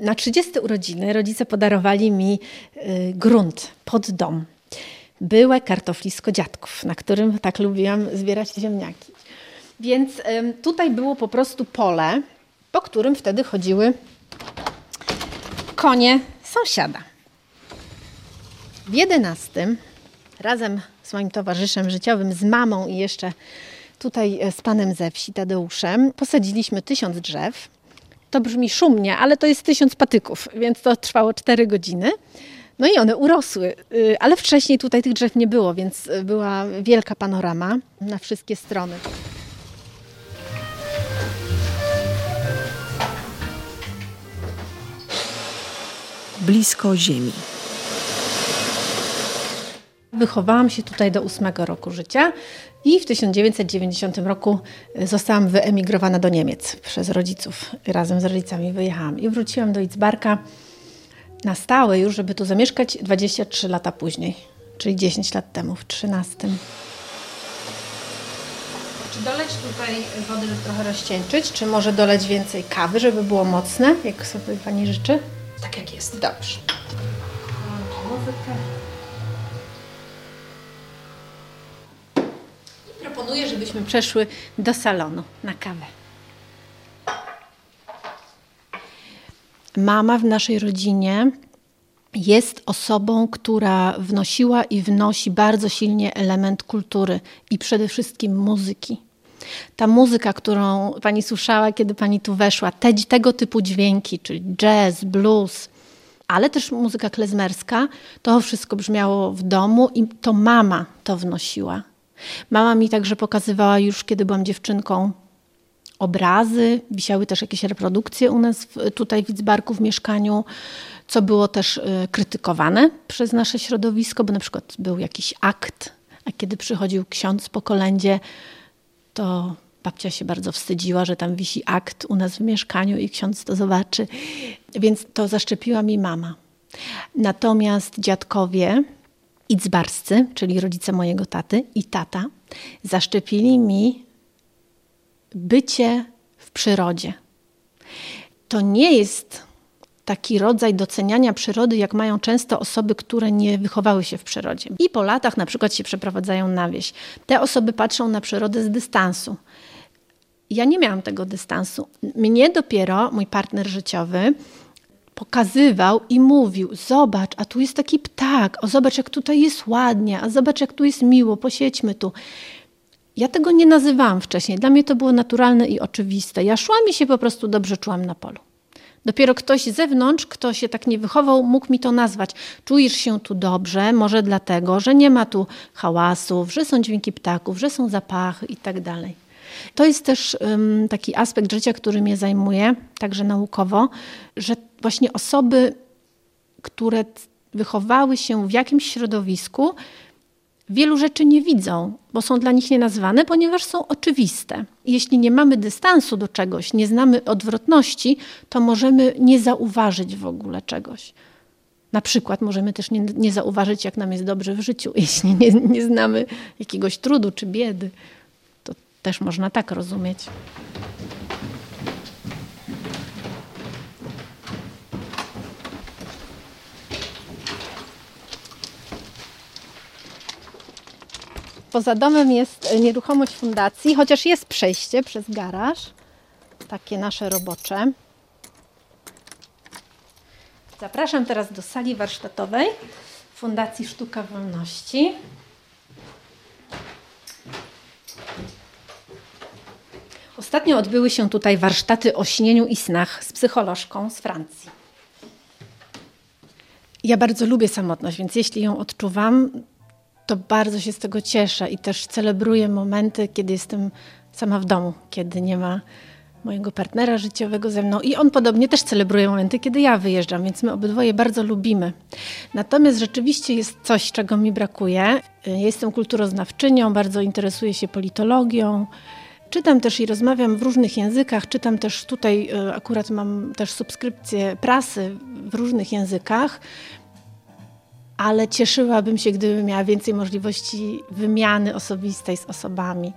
Na 30 urodziny rodzice podarowali mi y, grunt pod dom. Byłe kartoflisko dziadków, na którym tak lubiłam zbierać ziemniaki. Więc y, tutaj było po prostu pole, po którym wtedy chodziły konie sąsiada. W 11 razem z moim towarzyszem życiowym, z mamą i jeszcze tutaj e, z panem ze wsi, Tadeuszem, posadziliśmy tysiąc drzew. To brzmi szumnie, ale to jest tysiąc patyków, więc to trwało cztery godziny. No i one urosły, y, ale wcześniej tutaj tych drzew nie było, więc była wielka panorama na wszystkie strony. Blisko ziemi. Wychowałam się tutaj do ósmego roku życia i w 1990 roku zostałam wyemigrowana do Niemiec przez rodziców. Razem z rodzicami wyjechałam i wróciłam do Itzbarka na stałe już, żeby tu zamieszkać 23 lata później, czyli 10 lat temu, w 13. Czy doleć tutaj wody, żeby trochę rozcieńczyć, czy może doleć więcej kawy, żeby było mocne, jak sobie Pani życzy? Tak jak jest. Dobrze. muzykę. Proponuję, żebyśmy przeszły do salonu na kawę. Mama w naszej rodzinie jest osobą, która wnosiła i wnosi bardzo silnie element kultury i przede wszystkim muzyki. Ta muzyka, którą pani słyszała, kiedy pani tu weszła, te, tego typu dźwięki, czyli jazz, blues, ale też muzyka klezmerska, to wszystko brzmiało w domu i to mama to wnosiła. Mama mi także pokazywała już, kiedy byłam dziewczynką, obrazy, wisiały też jakieś reprodukcje u nas tutaj w w mieszkaniu, co było też y, krytykowane przez nasze środowisko, bo na przykład był jakiś akt, a kiedy przychodził ksiądz po kolędzie, to babcia się bardzo wstydziła, że tam wisi akt u nas w mieszkaniu i ksiądz to zobaczy. Więc to zaszczepiła mi mama. Natomiast dziadkowie idzbarscy, czyli rodzice mojego taty i tata, zaszczepili mi bycie w przyrodzie. To nie jest taki rodzaj doceniania przyrody, jak mają często osoby, które nie wychowały się w przyrodzie. I po latach na przykład się przeprowadzają na wieś. Te osoby patrzą na przyrodę z dystansu. Ja nie miałam tego dystansu. Mnie dopiero mój partner życiowy pokazywał i mówił: Zobacz, a tu jest taki ptak, o zobacz, jak tutaj jest ładnie, a zobacz, jak tu jest miło, posiedźmy tu. Ja tego nie nazywałam wcześniej. Dla mnie to było naturalne i oczywiste. Ja szłam i się po prostu dobrze czułam na polu. Dopiero ktoś z zewnątrz, kto się tak nie wychował, mógł mi to nazwać. Czujesz się tu dobrze, może dlatego, że nie ma tu hałasów, że są dźwięki ptaków, że są zapachy i tak dalej. To jest też taki aspekt życia, który mnie zajmuje, także naukowo, że właśnie osoby, które wychowały się w jakimś środowisku, wielu rzeczy nie widzą, bo są dla nich nienazwane, ponieważ są oczywiste. Jeśli nie mamy dystansu do czegoś, nie znamy odwrotności, to możemy nie zauważyć w ogóle czegoś. Na przykład możemy też nie, nie zauważyć, jak nam jest dobrze w życiu, jeśli nie, nie znamy jakiegoś trudu czy biedy. Też można tak rozumieć. Poza domem jest nieruchomość fundacji, chociaż jest przejście przez garaż. Takie nasze robocze. Zapraszam teraz do sali warsztatowej Fundacji Sztuka Wolności. Ostatnio odbyły się tutaj warsztaty o śnieniu i snach z psycholożką z Francji. Ja bardzo lubię samotność, więc jeśli ją odczuwam, to bardzo się z tego cieszę i też celebruję momenty, kiedy jestem sama w domu, kiedy nie ma mojego partnera życiowego ze mną i on podobnie też celebruje momenty, kiedy ja wyjeżdżam, więc my obydwoje bardzo lubimy. Natomiast rzeczywiście jest coś, czego mi brakuje. Jestem kulturoznawczynią, bardzo interesuję się politologią. Czytam też i rozmawiam w różnych językach. Czytam też tutaj, e, akurat mam też subskrypcję prasy w różnych językach ale cieszyłabym się, gdybym miała więcej możliwości wymiany osobistej z osobami,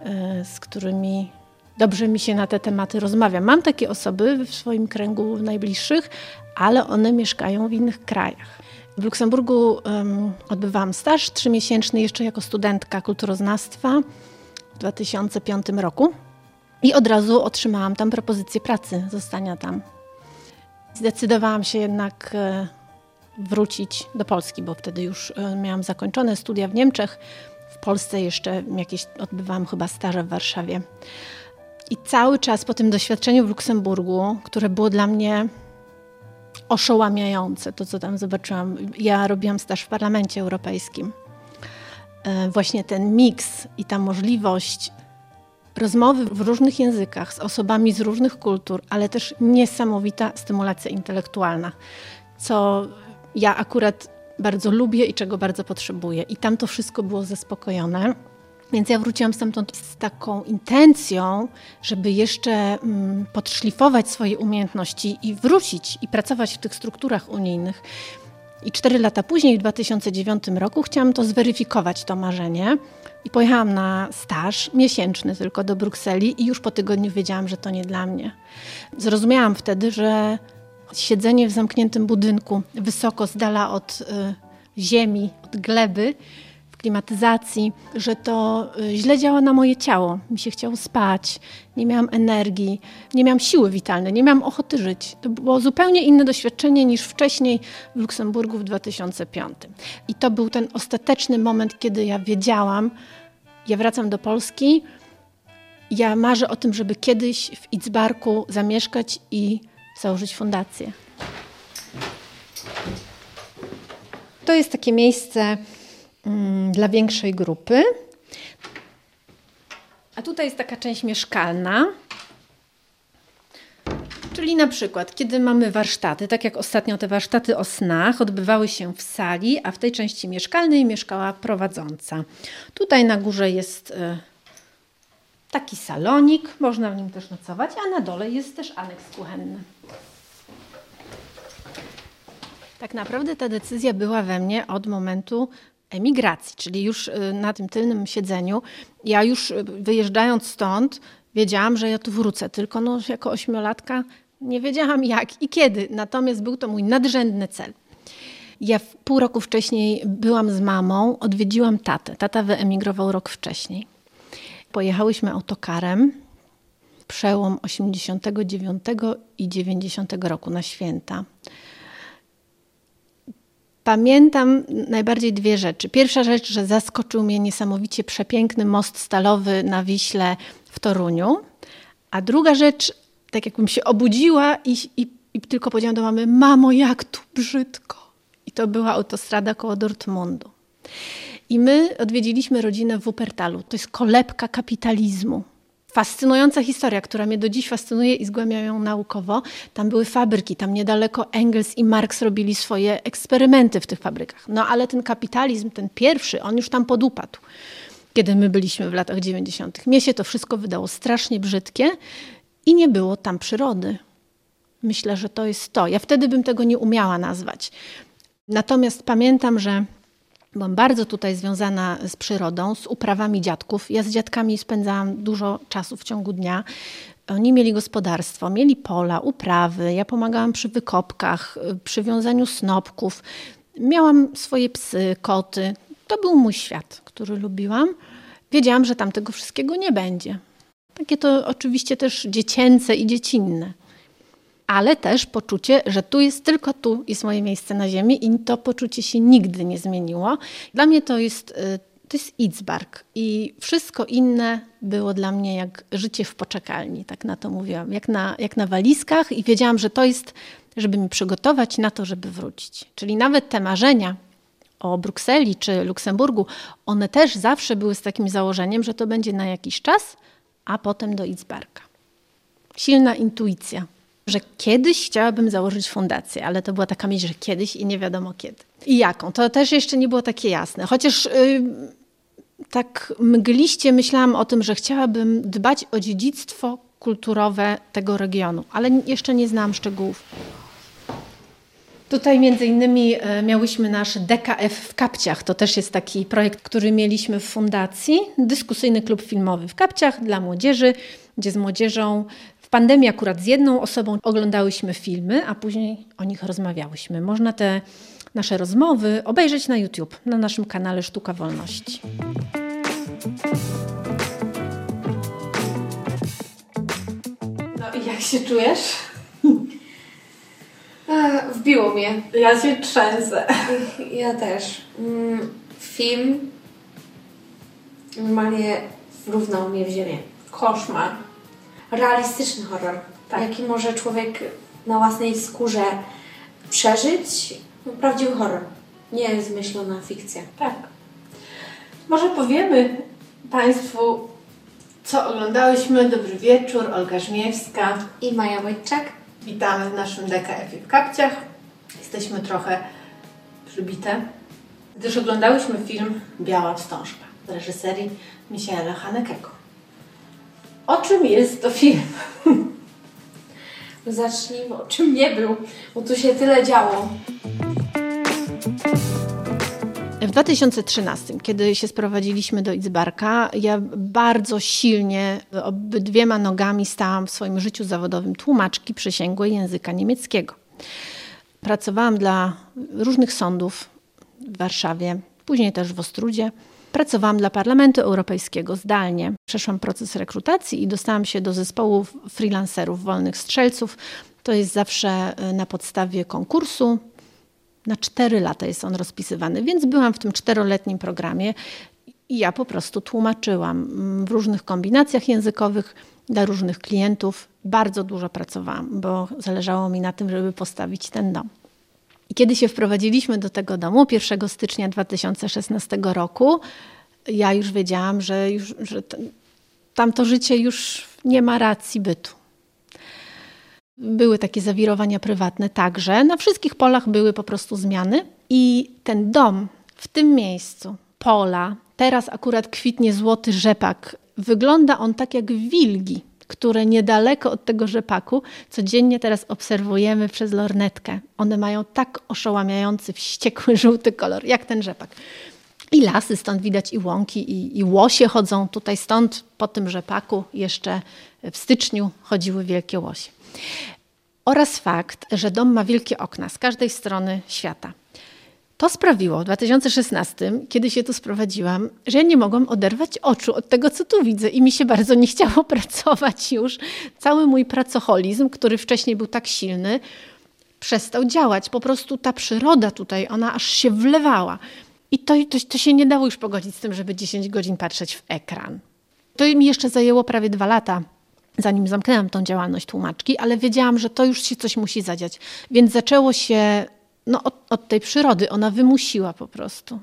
e, z którymi dobrze mi się na te tematy rozmawia. Mam takie osoby w swoim kręgu najbliższych, ale one mieszkają w innych krajach. W Luksemburgu um, odbywałam staż trzymiesięczny jeszcze jako studentka kulturoznawstwa w 2005 roku i od razu otrzymałam tam propozycję pracy, zostania tam. Zdecydowałam się jednak e, wrócić do Polski, bo wtedy już e, miałam zakończone studia w Niemczech. W Polsce jeszcze jakieś odbywałam chyba staże w Warszawie. I cały czas po tym doświadczeniu w Luksemburgu, które było dla mnie oszołamiające, to co tam zobaczyłam. Ja robiłam staż w Parlamencie Europejskim. E, właśnie ten miks i ta możliwość rozmowy w różnych językach z osobami z różnych kultur, ale też niesamowita stymulacja intelektualna, co ja akurat bardzo lubię i czego bardzo potrzebuję. I tam to wszystko było zaspokojone. Więc ja wróciłam stamtąd z taką intencją, żeby jeszcze mm, podszlifować swoje umiejętności i wrócić i pracować w tych strukturach unijnych. I cztery lata później, w 2009 roku, chciałam to zweryfikować, to marzenie. I pojechałam na staż miesięczny tylko do Brukseli i już po tygodniu wiedziałam, że to nie dla mnie. Zrozumiałam wtedy, że siedzenie w zamkniętym budynku, wysoko z dala od y, ziemi, od gleby, klimatyzacji, że to y, źle działa na moje ciało. Mi się chciało spać, nie miałam energii, nie miałam siły witalnej, nie miałam ochoty żyć. To było zupełnie inne doświadczenie niż wcześniej w Luksemburgu w 2005. I to był ten ostateczny moment, kiedy ja wiedziałam, ja wracam do Polski, ja marzę o tym, żeby kiedyś w Itzbarku zamieszkać i założyć fundację. To jest takie miejsce, dla większej grupy. A tutaj jest taka część mieszkalna. Czyli na przykład, kiedy mamy warsztaty, tak jak ostatnio te warsztaty o snach odbywały się w sali, a w tej części mieszkalnej mieszkała prowadząca. Tutaj na górze jest e, taki salonik, można w nim też nocować, a na dole jest też aneks kuchenny. Tak naprawdę ta decyzja była we mnie od momentu emigracji, czyli już y, na tym tylnym siedzeniu, ja już y, wyjeżdżając stąd, wiedziałam, że ja tu wrócę, tylko no, jako ośmiolatka nie wiedziałam jak i kiedy. Natomiast był to mój nadrzędny cel. Ja pół roku wcześniej byłam z mamą, odwiedziłam tatę. Tata wyemigrował rok wcześniej. Pojechałyśmy autokarem przełom 89 i 90 roku na święta. Pamiętam najbardziej dwie rzeczy. Pierwsza rzecz, że zaskoczył mnie niesamowicie przepiękny most stalowy na Wiśle w Toruniu. A druga rzecz, tak jakbym się obudziła i, i, i tylko powiedziałam do mamy, mamo, jak tu brzydko. I to była autostrada koło Dortmundu. I my odwiedziliśmy rodzinę w Wuppertalu. To jest kolebka kapitalizmu fascynująca historia, która mnie do dziś fascynuje i zgłębiam ją naukowo. Tam były fabryki, tam niedaleko Engels i Marx robili swoje eksperymenty w tych fabrykach. No ale ten kapitalizm, ten pierwszy, on już tam podupadł, kiedy my byliśmy w latach 90. Mnie się to wszystko wydało strasznie brzydkie i nie było tam przyrody. Myślę, że to jest to. Ja wtedy bym tego nie umiała nazwać. Natomiast pamiętam, że Byłam bardzo tutaj związana z przyrodą, z uprawami dziadków. Ja z dziadkami spędzałam dużo czasu w ciągu dnia. Oni mieli gospodarstwo, mieli pola, uprawy. Ja pomagałam przy wykopkach, przy wiązaniu snopków. Miałam swoje psy, koty. To był mój świat, który lubiłam. Wiedziałam, że tam tego wszystkiego nie będzie. Takie to oczywiście też dziecięce i dziecinne ale też poczucie, że tu jest tylko tu jest moje miejsce na ziemi i to poczucie się nigdy nie zmieniło. Dla mnie to jest, y, to jest Itzbark i wszystko inne było dla mnie jak życie w poczekalni, tak na to mówiłam, jak na, jak na walizkach i wiedziałam, że to jest, żeby mi przygotować na to, żeby wrócić. Czyli nawet te marzenia, o Brukseli czy Luksemburgu, one też zawsze były z takim założeniem, że to będzie na jakiś czas, a potem do Itzbarka. Silna intuicja że kiedyś chciałabym założyć fundację, ale to była taka myśl, że kiedyś i nie wiadomo kiedy. I jaką? To też jeszcze nie było takie jasne. Chociaż yy, tak mgliście myślałam o tym, że chciałabym dbać o dziedzictwo kulturowe tego regionu, ale jeszcze nie znałam szczegółów. Tutaj między innymi y, miałyśmy nasz DKF w Kapciach. To też jest taki projekt, który mieliśmy w fundacji. Dyskusyjny klub filmowy w Kapciach dla młodzieży. gdzie z młodzieżą w pandemii akurat z jedną osobą oglądałyśmy filmy, a później o nich rozmawiałyśmy. Można te nasze rozmowy obejrzeć na YouTube, na naszym kanale Sztuka Wolności. No i jak się czujesz? Wbiło mnie. Ja się trzęsę. Ja też. Mm, film normalnie wrównał mnie w ziemię. Koszmar. Realistyczny horror. Tak. Jaki może człowiek na własnej skórze przeżyć? No, prawdziwy horror. Nie zmyślona fikcja. Tak. Może powiemy Państwu, co oglądałyśmy. Dobry wieczór, Olga Żmiewska. I Maja Wojczak. Witamy w naszym DKF w kapciach. Jesteśmy trochę przybite, gdyż oglądałyśmy film Biała Wstążka z reżyserii Michaela Hanekego. O czym jest to film? Zacznijmy o czym nie był, bo tu się tyle działo. W 2013, kiedy się sprowadziliśmy do Itzbarka, ja bardzo silnie obydwiema nogami stałam w swoim życiu zawodowym tłumaczki przysięgłej języka niemieckiego. Pracowałam dla różnych sądów w Warszawie, później też w Ostrudzie. Pracowałam dla Parlamentu Europejskiego zdalnie. Przeszłam proces rekrutacji i dostałam się do zespołu freelancerów, wolnych strzelców. To jest zawsze na podstawie konkursu. Na cztery lata jest on rozpisywany, więc byłam w tym czteroletnim programie i ja po prostu tłumaczyłam w różnych kombinacjach językowych dla różnych klientów. Bardzo dużo pracowałam, bo zależało mi na tym, żeby postawić ten dom. I kiedy się wprowadziliśmy do tego domu, 1 stycznia 2016 roku, ja już wiedziałam, że, już, że tamto życie już nie ma racji bytu. Były takie zawirowania prywatne także. Na wszystkich polach były po prostu zmiany. I ten dom w tym miejscu, pola, teraz akurat kwitnie złoty rzepak. Wygląda on tak jak wilgi, które niedaleko od tego rzepaku codziennie teraz obserwujemy przez lornetkę. One mają tak oszołamiający, wściekły, żółty kolor, jak ten rzepak. I lasy, stąd widać i łąki, i, i łosie chodzą tutaj, stąd po tym rzepaku jeszcze w styczniu chodziły wielkie łosie. Oraz fakt, że dom ma wielkie okna z każdej strony świata. To sprawiło w 2016, kiedy się tu sprowadziłam, że ja nie mogłam oderwać oczu od tego, co tu widzę i mi się bardzo nie chciało pracować już. Cały mój pracoholizm, który wcześniej był tak silny, przestał działać. Po prostu ta przyroda tutaj, ona aż się wlewała. I to, to, to się nie dało już pogodzić z tym, żeby 10 godzin patrzeć w ekran. To mi jeszcze zajęło prawie dwa lata, zanim zamknęłam tą działalność tłumaczki, ale wiedziałam, że to już się coś musi zadziać. Więc zaczęło się no, od, od tej przyrody. Ona wymusiła po prostu.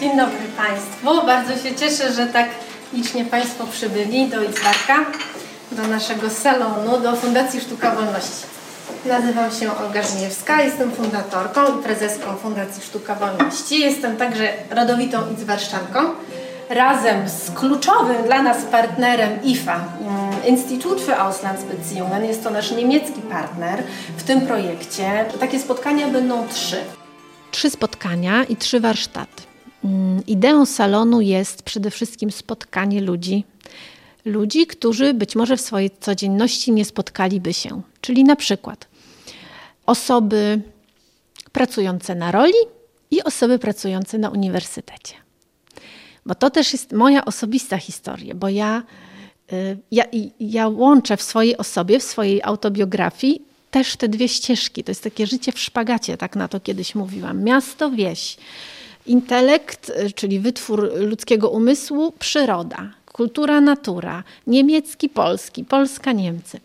Dzień dobry Państwu. Bardzo się cieszę, że tak licznie Państwo przybyli do Itzbarka, do naszego salonu, do Fundacji Sztuka Wolności. Nazywam się Olga Żniewska, jestem fundatorką i prezeską Fundacji Sztuka Wolności. Jestem także rodowitą Itzwarszczanką. Razem z kluczowym dla nas partnerem IFA, Instytut für Auslandsbeziehungen, jest to nasz niemiecki partner w tym projekcie. Takie spotkania będą trzy. Trzy spotkania i trzy warsztaty. Mm, ideą salonu jest przede wszystkim spotkanie ludzi, ludzi, którzy być może w swojej codzienności nie spotkaliby się. Czyli na przykład osoby pracujące na roli i osoby pracujące na uniwersytecie. Bo to też jest moja osobista historia, bo ja, ja, ja łączę w swojej osobie, w swojej autobiografii też te dwie ścieżki. To jest takie życie w szpagacie, tak na to kiedyś mówiłam. Miasto, wieś. Intelekt, y, czyli wytwór ludzkiego umysłu, przyroda, kultura, natura, niemiecki, polski, Polska, Niemcy.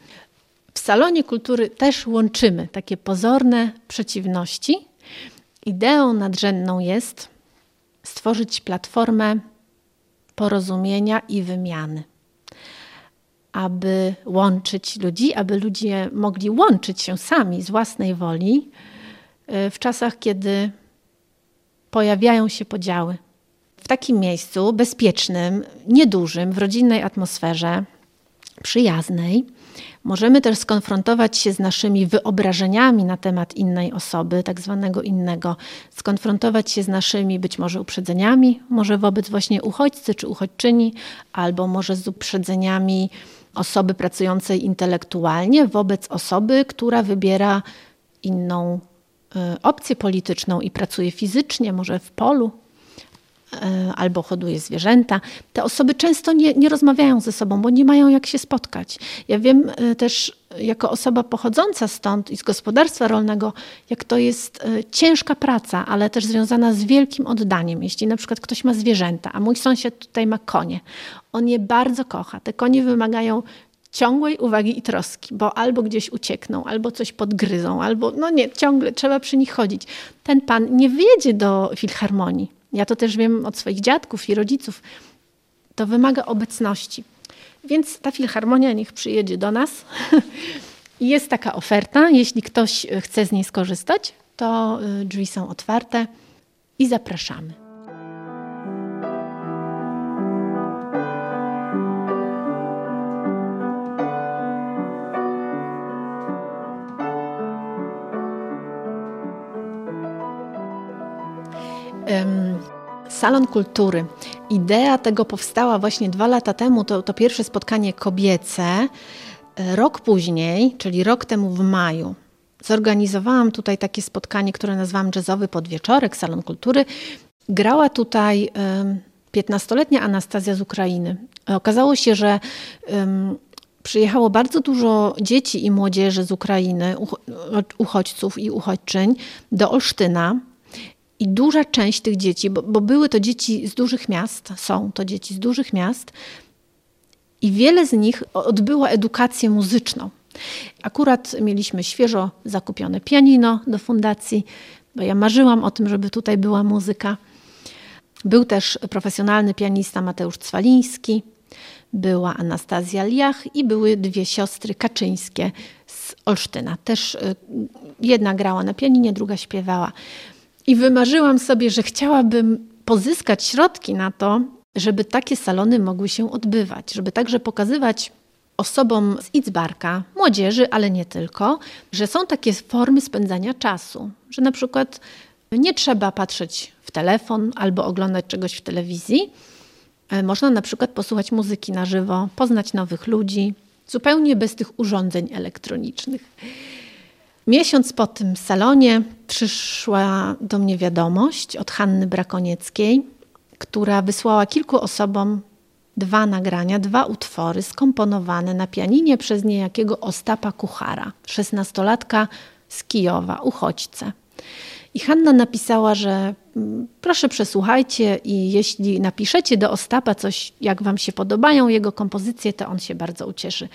W salonie kultury też łączymy takie pozorne przeciwności. Ideą nadrzędną jest stworzyć platformę porozumienia i wymiany, aby łączyć ludzi, aby ludzie mogli łączyć się sami z własnej woli e, w czasach, kiedy pojawiają się podziały. W takim miejscu bezpiecznym, niedużym, w rodzinnej atmosferze przyjaznej. Możemy też skonfrontować się z naszymi wyobrażeniami na temat innej osoby, tak zwanego innego, skonfrontować się z naszymi być może uprzedzeniami, może wobec właśnie uchodźcy czy uchodźczyni, albo może z uprzedzeniami osoby pracującej intelektualnie wobec osoby, która wybiera inną y, opcję polityczną i pracuje fizycznie, może w polu, albo hoduje zwierzęta. Te osoby często nie, nie rozmawiają ze sobą, bo nie mają jak się spotkać. Ja wiem e, też jako osoba pochodząca stąd i z gospodarstwa rolnego, jak to jest e, ciężka praca, ale też związana z wielkim oddaniem. Jeśli na przykład ktoś ma zwierzęta, a mój sąsiad tutaj ma konie, on je bardzo kocha. Te konie wymagają ciągłej uwagi i troski, bo albo gdzieś uciekną, albo coś podgryzą, albo no nie, ciągle trzeba przy nich chodzić. Ten pan nie wyjedzie do filharmonii. Ja to też wiem od swoich dziadków i rodziców. To wymaga obecności. Więc ta filharmonia niech przyjedzie do nas. Jest taka oferta. Jeśli ktoś chce z niej skorzystać, to y, drzwi są otwarte i zapraszamy. Salon Kultury. Idea tego powstała właśnie dwa lata temu, to, to pierwsze spotkanie kobiece. Rok później, czyli rok temu w maju, zorganizowałam tutaj takie spotkanie, które nazwałam Jazzowy Podwieczorek, Salon Kultury. Grała tutaj 15-letnia Anastazja z Ukrainy. Okazało się, że przyjechało bardzo dużo dzieci i młodzieży z Ukrainy, uchodźców i uchodźczyń do Olsztyna i duża część tych dzieci, bo, bo, były to dzieci z dużych miast, są to dzieci z dużych miast, i wiele z nich odbyło edukację muzyczną. Akurat mieliśmy świeżo zakupione pianino do fundacji, bo ja marzyłam o tym, żeby tutaj była muzyka. Był też profesjonalny pianista Mateusz Cwaliński, była Anastazja Liach i były dwie siostry kaczyńskie z Olsztyna. Też y, jedna grała na pianinie, druga śpiewała. I wymarzyłam sobie, że chciałabym pozyskać środki na to, żeby takie salony mogły się odbywać, żeby także pokazywać osobom z Itzbarka, młodzieży, ale nie tylko, że są takie formy spędzania czasu, że na przykład nie trzeba patrzeć w telefon albo oglądać czegoś w telewizji. E, można na przykład posłuchać muzyki na żywo, poznać nowych ludzi, zupełnie bez tych urządzeń elektronicznych. Miesiąc po tym salonie przyszła do mnie wiadomość od Hanny Brakonieckiej, która wysłała kilku osobom dwa nagrania, dwa utwory skomponowane na pianinie przez niejakiego Ostapa Kuchara, szesnastolatka z Kijowa, uchodźcę. I Hanna napisała, że mm, proszę przesłuchajcie i jeśli napiszecie do Ostapa coś, jak wam się podobają jego kompozycje, to on się bardzo ucieszy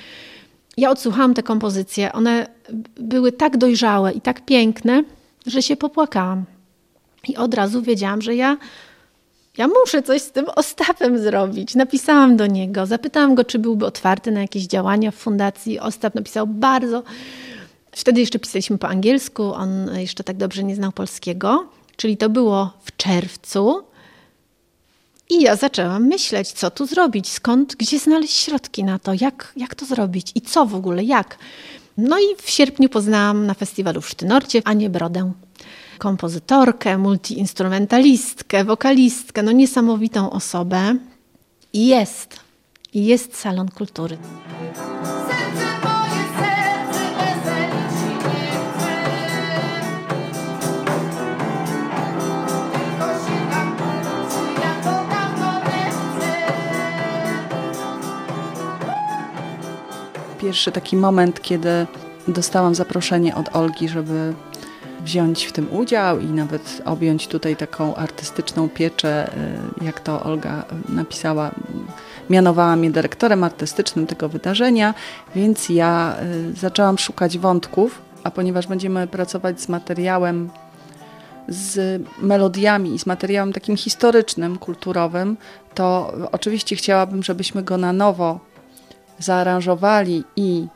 ja odsłuchałam te kompozycje. One były tak dojrzałe i tak piękne, że się popłakałam. I od razu wiedziałam, że ja, ja muszę coś z tym Ostapem zrobić. Napisałam do niego, zapytałam go, czy byłby otwarty na jakieś działania w fundacji. Ostap napisał bardzo. Wtedy jeszcze pisaliśmy po angielsku, on jeszcze tak dobrze nie znał polskiego. Czyli to było w czerwcu i ja zaczęłam myśleć, co tu zrobić, skąd, gdzie znaleźć środki na to, jak, jak to zrobić i co w ogóle, jak. No i w sierpniu poznałam na festiwalu w Sztynorcie Anię Brodę. Kompozytorkę, multiinstrumentalistkę, wokalistkę, no niesamowitą osobę. I jest, i jest salon kultury. Pierwszy taki moment, kiedy dostałam zaproszenie od Olgi, żeby wziąć w tym udział i nawet objąć tutaj taką artystyczną pieczę, y, jak to Olga napisała. Mianowała mnie dyrektorem artystycznym tego wydarzenia, więc ja y, zaczęłam szukać wątków, a ponieważ będziemy pracować z materiałem, z melodiami i z materiałem takim historycznym, kulturowym, to oczywiście chciałabym, żebyśmy go na nowo zaaranżowali i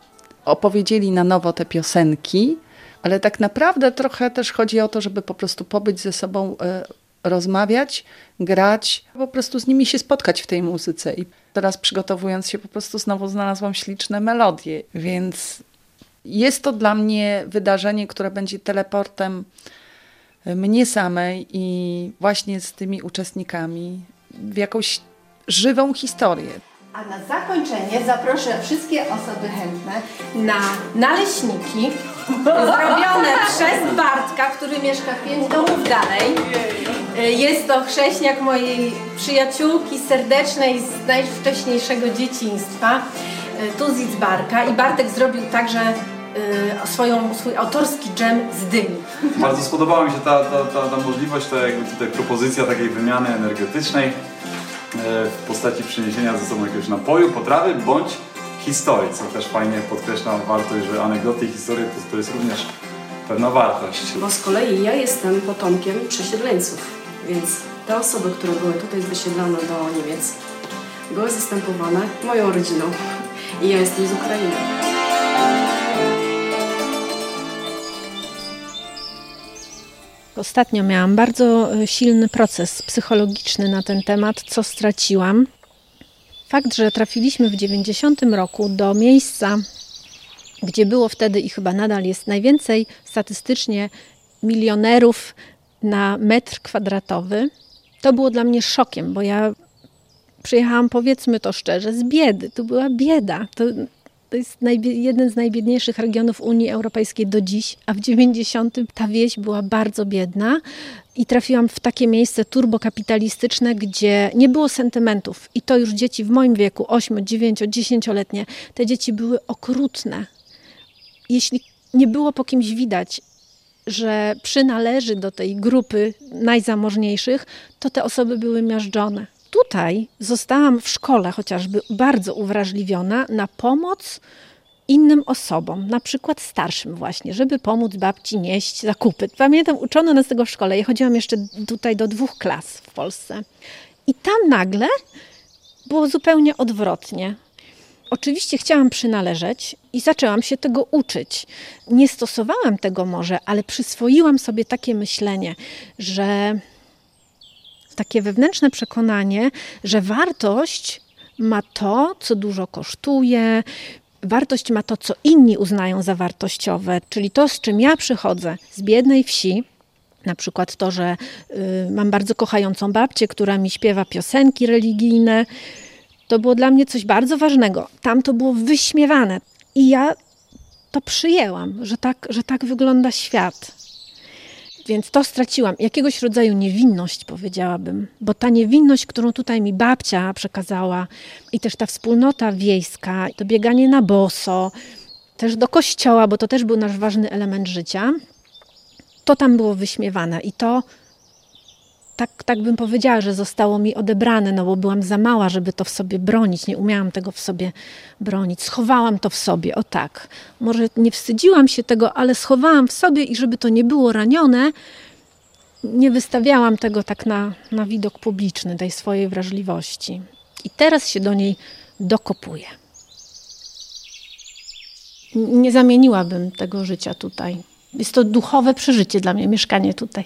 opowiedzieli na nowo te piosenki, ale tak naprawdę trochę też chodzi o to, żeby po prostu pobyć ze sobą e, rozmawiać, grać, po prostu z nimi się spotkać w tej muzyce. I teraz przygotowując się, po prostu znowu znalazłam śliczne melodie, więc jest to dla mnie wydarzenie, które będzie teleportem mnie samej i właśnie z tymi uczestnikami w jakąś żywą historię. A na zakończenie zaproszę wszystkie osoby chętne na naleśniki zrobione przez Bartka, który mieszka pięć domów dalej. Jest to chrześniak mojej przyjaciółki serdecznej z najwcześniejszego dzieciństwa, Tuzic Barka. I Bartek zrobił także y, swoją, swój autorski dżem z dyni. Bardzo spodobała mi się ta, ta, ta, ta możliwość, ta jakby tutaj propozycja takiej wymiany energetycznej e, w postaci przyniesienia ze sobą jakiegoś napoju, potrawy bądź historii, co też fajnie podkreśla wartość, że anegdoty i historie to, to jest również pewna wartość. Bo z kolei ja jestem potomkiem przesiedleńców, więc te osoby, które były tutaj wysiedlone do Niemiec, były zastępowane moją rodziną. I ja jestem z Ukrainy. Ostatnio miałam bardzo e, silny proces psychologiczny na ten temat, co straciłam. Fakt, że trafiliśmy w 90 roku do miejsca, gdzie było wtedy i chyba nadal jest najwięcej statystycznie milionerów na metr kwadratowy, to było dla mnie szokiem, bo ja przyjechałam, powiedzmy to szczerze, z biedy. Tu była bieda. To, to jest jeden z najbiedniejszych regionów Unii Europejskiej do dziś, a w 90 ta wieś była bardzo biedna i trafiłam w takie miejsce turbokapitalistyczne, gdzie nie było sentymentów. I to już dzieci w moim wieku, 8, 9, 10-letnie, te dzieci były okrutne. Jeśli nie było po kimś widać, że przynależy do tej grupy najzamożniejszych, to te osoby były miażdżone tutaj zostałam w szkole chociażby bardzo uwrażliwiona na pomoc innym osobom, na przykład starszym właśnie, żeby pomóc babci nieść zakupy. Pamiętam, uczono nas tego w szkole. Ja chodziłam jeszcze tutaj do dwóch klas w Polsce. I tam nagle było zupełnie odwrotnie. Oczywiście chciałam przynależeć i zaczęłam się tego uczyć. Nie stosowałam tego może, ale przyswoiłam sobie takie myślenie, że takie wewnętrzne przekonanie, że wartość ma to, co dużo kosztuje, wartość ma to, co inni uznają za wartościowe, czyli to, z czym ja przychodzę z biednej wsi. Na przykład to, że y, mam bardzo kochającą babcię, która mi śpiewa piosenki religijne. To było dla mnie coś bardzo ważnego. Tam to było wyśmiewane. I ja to przyjęłam, że tak, że tak wygląda świat. Więc to straciłam. Jakiegoś rodzaju niewinność, powiedziałabym, bo ta niewinność, którą tutaj mi babcia przekazała, i też ta wspólnota wiejska, to bieganie na boso, też do kościoła, bo to też był nasz ważny element życia, to tam było wyśmiewane i to tak, tak bym powiedziała, że zostało mi odebrane, no bo byłam za mała, żeby to w sobie bronić. Nie umiałam tego w sobie bronić. Schowałam to w sobie, o tak. Może nie wstydziłam się tego, ale schowałam w sobie i żeby to nie było ranione, nie wystawiałam tego tak na, na widok publiczny, tej swojej wrażliwości. I teraz się do niej dokopuję. Nie zamieniłabym tego życia tutaj. Jest to duchowe przeżycie dla mnie, mieszkanie tutaj.